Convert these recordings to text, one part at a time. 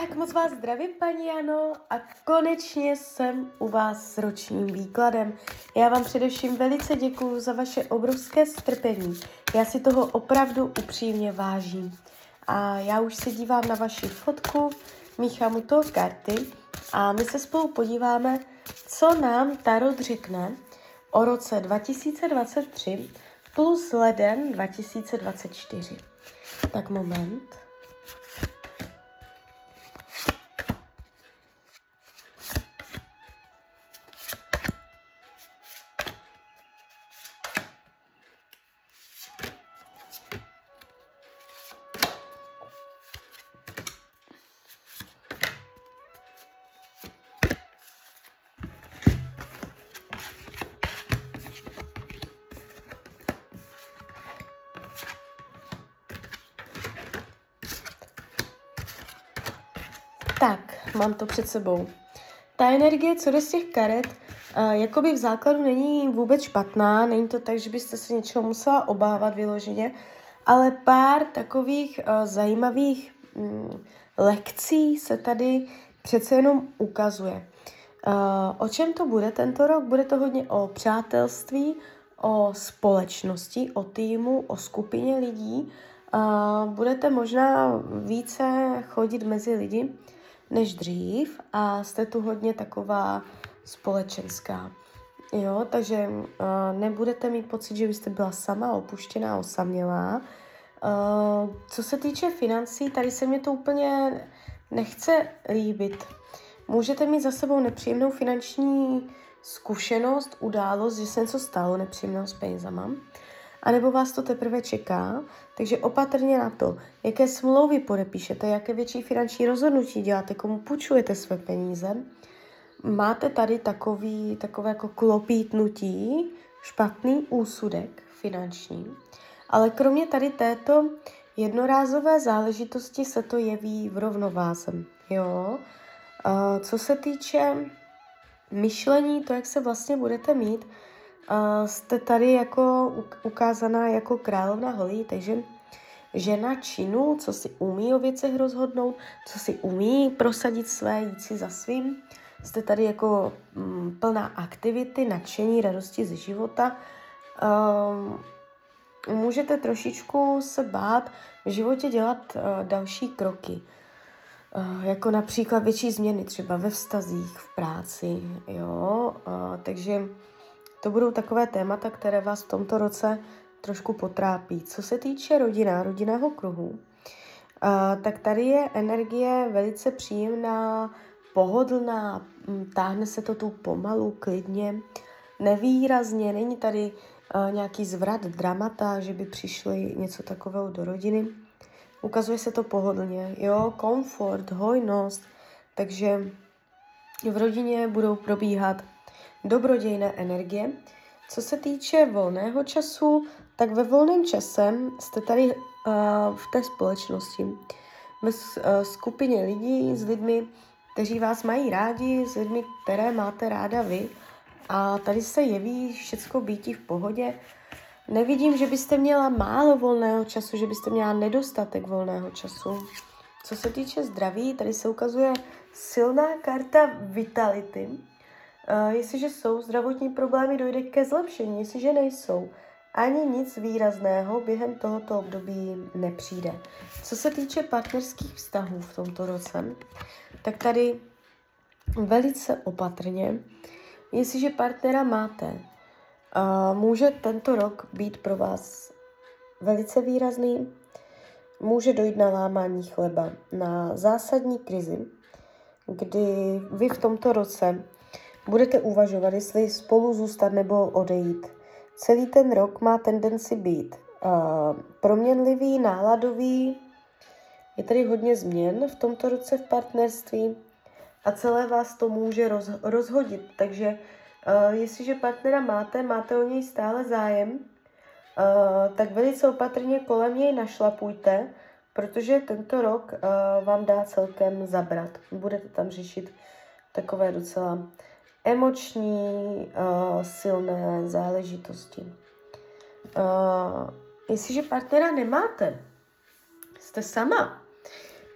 Tak moc vás zdravím, paní Jano, a konečně jsem u vás s ročním výkladem. Já vám především velice děkuji za vaše obrovské strpení. Já si toho opravdu upřímně vážím. A já už se dívám na vaši fotku, míchám u toho karty a my se spolu podíváme, co nám Tarot řekne o roce 2023 plus leden 2024. Tak moment. Mám to před sebou. Ta energie, co jde z těch karet, jakoby v základu není vůbec špatná, není to tak, že byste se něčeho musela obávat vyloženě, ale pár takových zajímavých um, lekcí se tady přece jenom ukazuje. O čem to bude tento rok? Bude to hodně o přátelství, o společnosti, o týmu, o skupině lidí. Budete možná více chodit mezi lidi, než dřív a jste tu hodně taková společenská. Jo, takže uh, nebudete mít pocit, že byste byla sama opuštěná, osamělá. Uh, co se týče financí, tady se mě to úplně nechce líbit. Můžete mít za sebou nepříjemnou finanční zkušenost, událost, že se něco stalo nepříjemného s penězama anebo vás to teprve čeká, takže opatrně na to, jaké smlouvy podepíšete, jaké větší finanční rozhodnutí děláte, komu půjčujete své peníze. Máte tady takový, takové jako klopítnutí, špatný úsudek finanční, ale kromě tady této jednorázové záležitosti se to jeví v rovnováze. Jo? Co se týče myšlení, to, jak se vlastně budete mít, jste tady jako ukázaná jako královna holí, takže žena činu, co si umí o věcech rozhodnout, co si umí prosadit své, jít si za svým. Jste tady jako mm, plná aktivity, nadšení, radosti ze života. Um, můžete trošičku se bát v životě dělat uh, další kroky. Uh, jako například větší změny třeba ve vztazích, v práci, jo. Uh, takže to budou takové témata, které vás v tomto roce trošku potrápí. Co se týče rodina, rodinného kruhu, uh, tak tady je energie velice příjemná, pohodlná, mm, táhne se to tu pomalu, klidně, nevýrazně, není tady uh, nějaký zvrat dramata, že by přišli něco takového do rodiny. Ukazuje se to pohodlně, jo, komfort, hojnost, takže v rodině budou probíhat dobrodějné energie. Co se týče volného času, tak ve volném čase jste tady uh, v té společnosti, ve uh, skupině lidí, s lidmi, kteří vás mají rádi, s lidmi, které máte ráda vy. A tady se jeví všecko býtí v pohodě. Nevidím, že byste měla málo volného času, že byste měla nedostatek volného času. Co se týče zdraví, tady se ukazuje silná karta vitality, jestliže jsou zdravotní problémy, dojde ke zlepšení. Jestliže nejsou, ani nic výrazného během tohoto období nepřijde. Co se týče partnerských vztahů v tomto roce, tak tady velice opatrně, jestliže partnera máte, uh, může tento rok být pro vás velice výrazný, může dojít na lámání chleba, na zásadní krizi, kdy vy v tomto roce Budete uvažovat, jestli spolu zůstat nebo odejít. Celý ten rok má tendenci být uh, proměnlivý, náladový. Je tady hodně změn v tomto roce v partnerství a celé vás to může roz, rozhodit. Takže uh, jestliže partnera máte, máte o něj stále zájem, uh, tak velice opatrně kolem něj našlapujte, protože tento rok uh, vám dá celkem zabrat. Budete tam řešit takové docela emoční, uh, silné záležitosti. Uh, jestliže partnera nemáte, jste sama,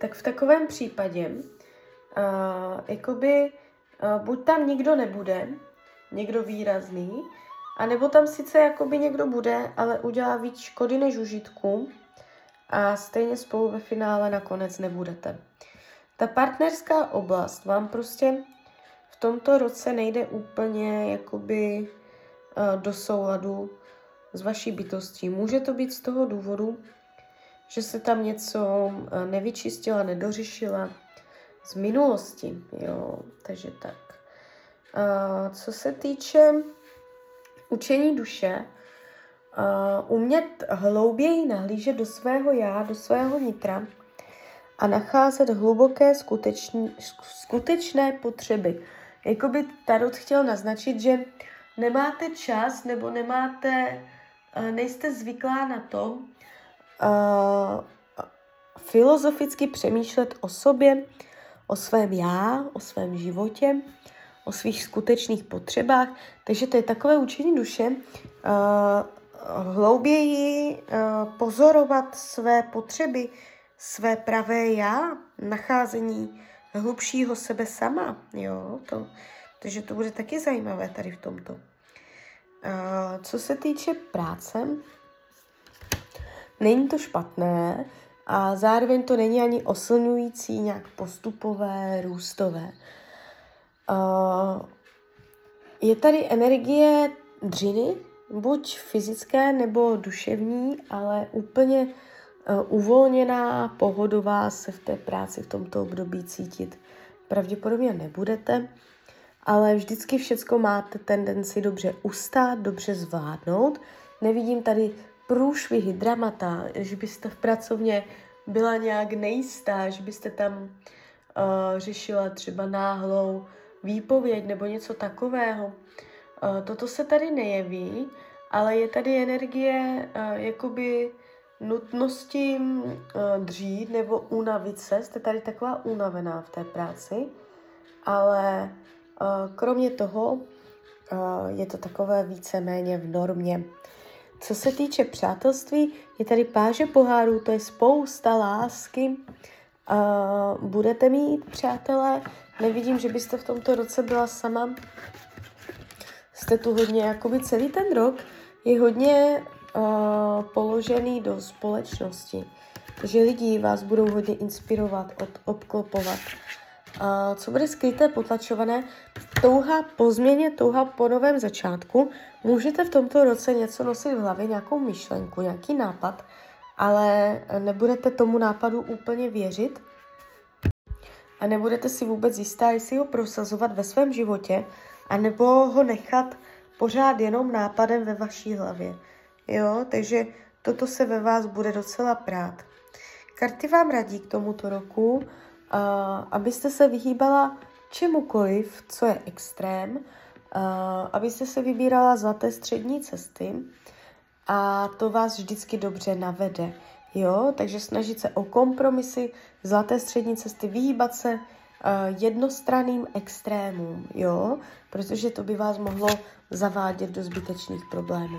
tak v takovém případě uh, jakoby uh, buď tam nikdo nebude, někdo výrazný, anebo tam sice jakoby někdo bude, ale udělá víc škody než užitku a stejně spolu ve finále nakonec nebudete. Ta partnerská oblast vám prostě tomto roce nejde úplně jakoby uh, do souladu s vaší bytostí. Může to být z toho důvodu, že se tam něco uh, nevyčistila, nedořešila z minulosti, jo, takže tak. Uh, co se týče učení duše, uh, umět hlouběji nahlížet do svého já, do svého nitra a nacházet hluboké skutečný, skutečné potřeby. Jakoby Tarot chtěl naznačit, že nemáte čas nebo nemáte, uh, nejste zvyklá na to uh, filozoficky přemýšlet o sobě, o svém já, o svém životě, o svých skutečných potřebách. Takže to je takové učení duše, uh, hlouběji uh, pozorovat své potřeby, své pravé já, nacházení hlubšího sebe sama. Jo, to, takže to bude taky zajímavé tady v tomto. Uh, co se týče práce, není to špatné a zároveň to není ani oslňující, nějak postupové, růstové. Uh, je tady energie dřiny, buď fyzické nebo duševní, ale úplně uvolněná, pohodová se v té práci v tomto období cítit pravděpodobně nebudete, ale vždycky všecko máte tendenci dobře ustát, dobře zvládnout. Nevidím tady průšvihy, dramata, že byste v pracovně byla nějak nejistá, že byste tam uh, řešila třeba náhlou výpověď nebo něco takového. Uh, toto se tady nejeví, ale je tady energie uh, jakoby nutnosti uh, dřít nebo unavit se. Jste tady taková unavená v té práci, ale uh, kromě toho uh, je to takové víceméně v normě. Co se týče přátelství, je tady páže pohárů, to je spousta lásky. Budete mít přátelé, nevidím, že byste v tomto roce byla sama. Jste tu hodně, jakoby celý ten rok je hodně uh, položený do společnosti. Takže lidi vás budou hodně inspirovat, od, obklopovat. Uh, co bude skryté, potlačované? Touha po změně, touha po novém začátku. Můžete v tomto roce něco nosit v hlavě, nějakou myšlenku, nějaký nápad, ale nebudete tomu nápadu úplně věřit a nebudete si vůbec jistá, jestli ho prosazovat ve svém životě, anebo ho nechat pořád jenom nápadem ve vaší hlavě. Jo, takže toto se ve vás bude docela prát. Karty vám radí k tomuto roku, uh, abyste se vyhýbala čemukoliv, co je extrém, uh, abyste se vybírala zlaté střední cesty a to vás vždycky dobře navede. Jo, takže snažit se o kompromisy, zlaté střední cesty, vyhýbat se uh, jednostranným extrémům, jo, protože to by vás mohlo zavádět do zbytečných problémů.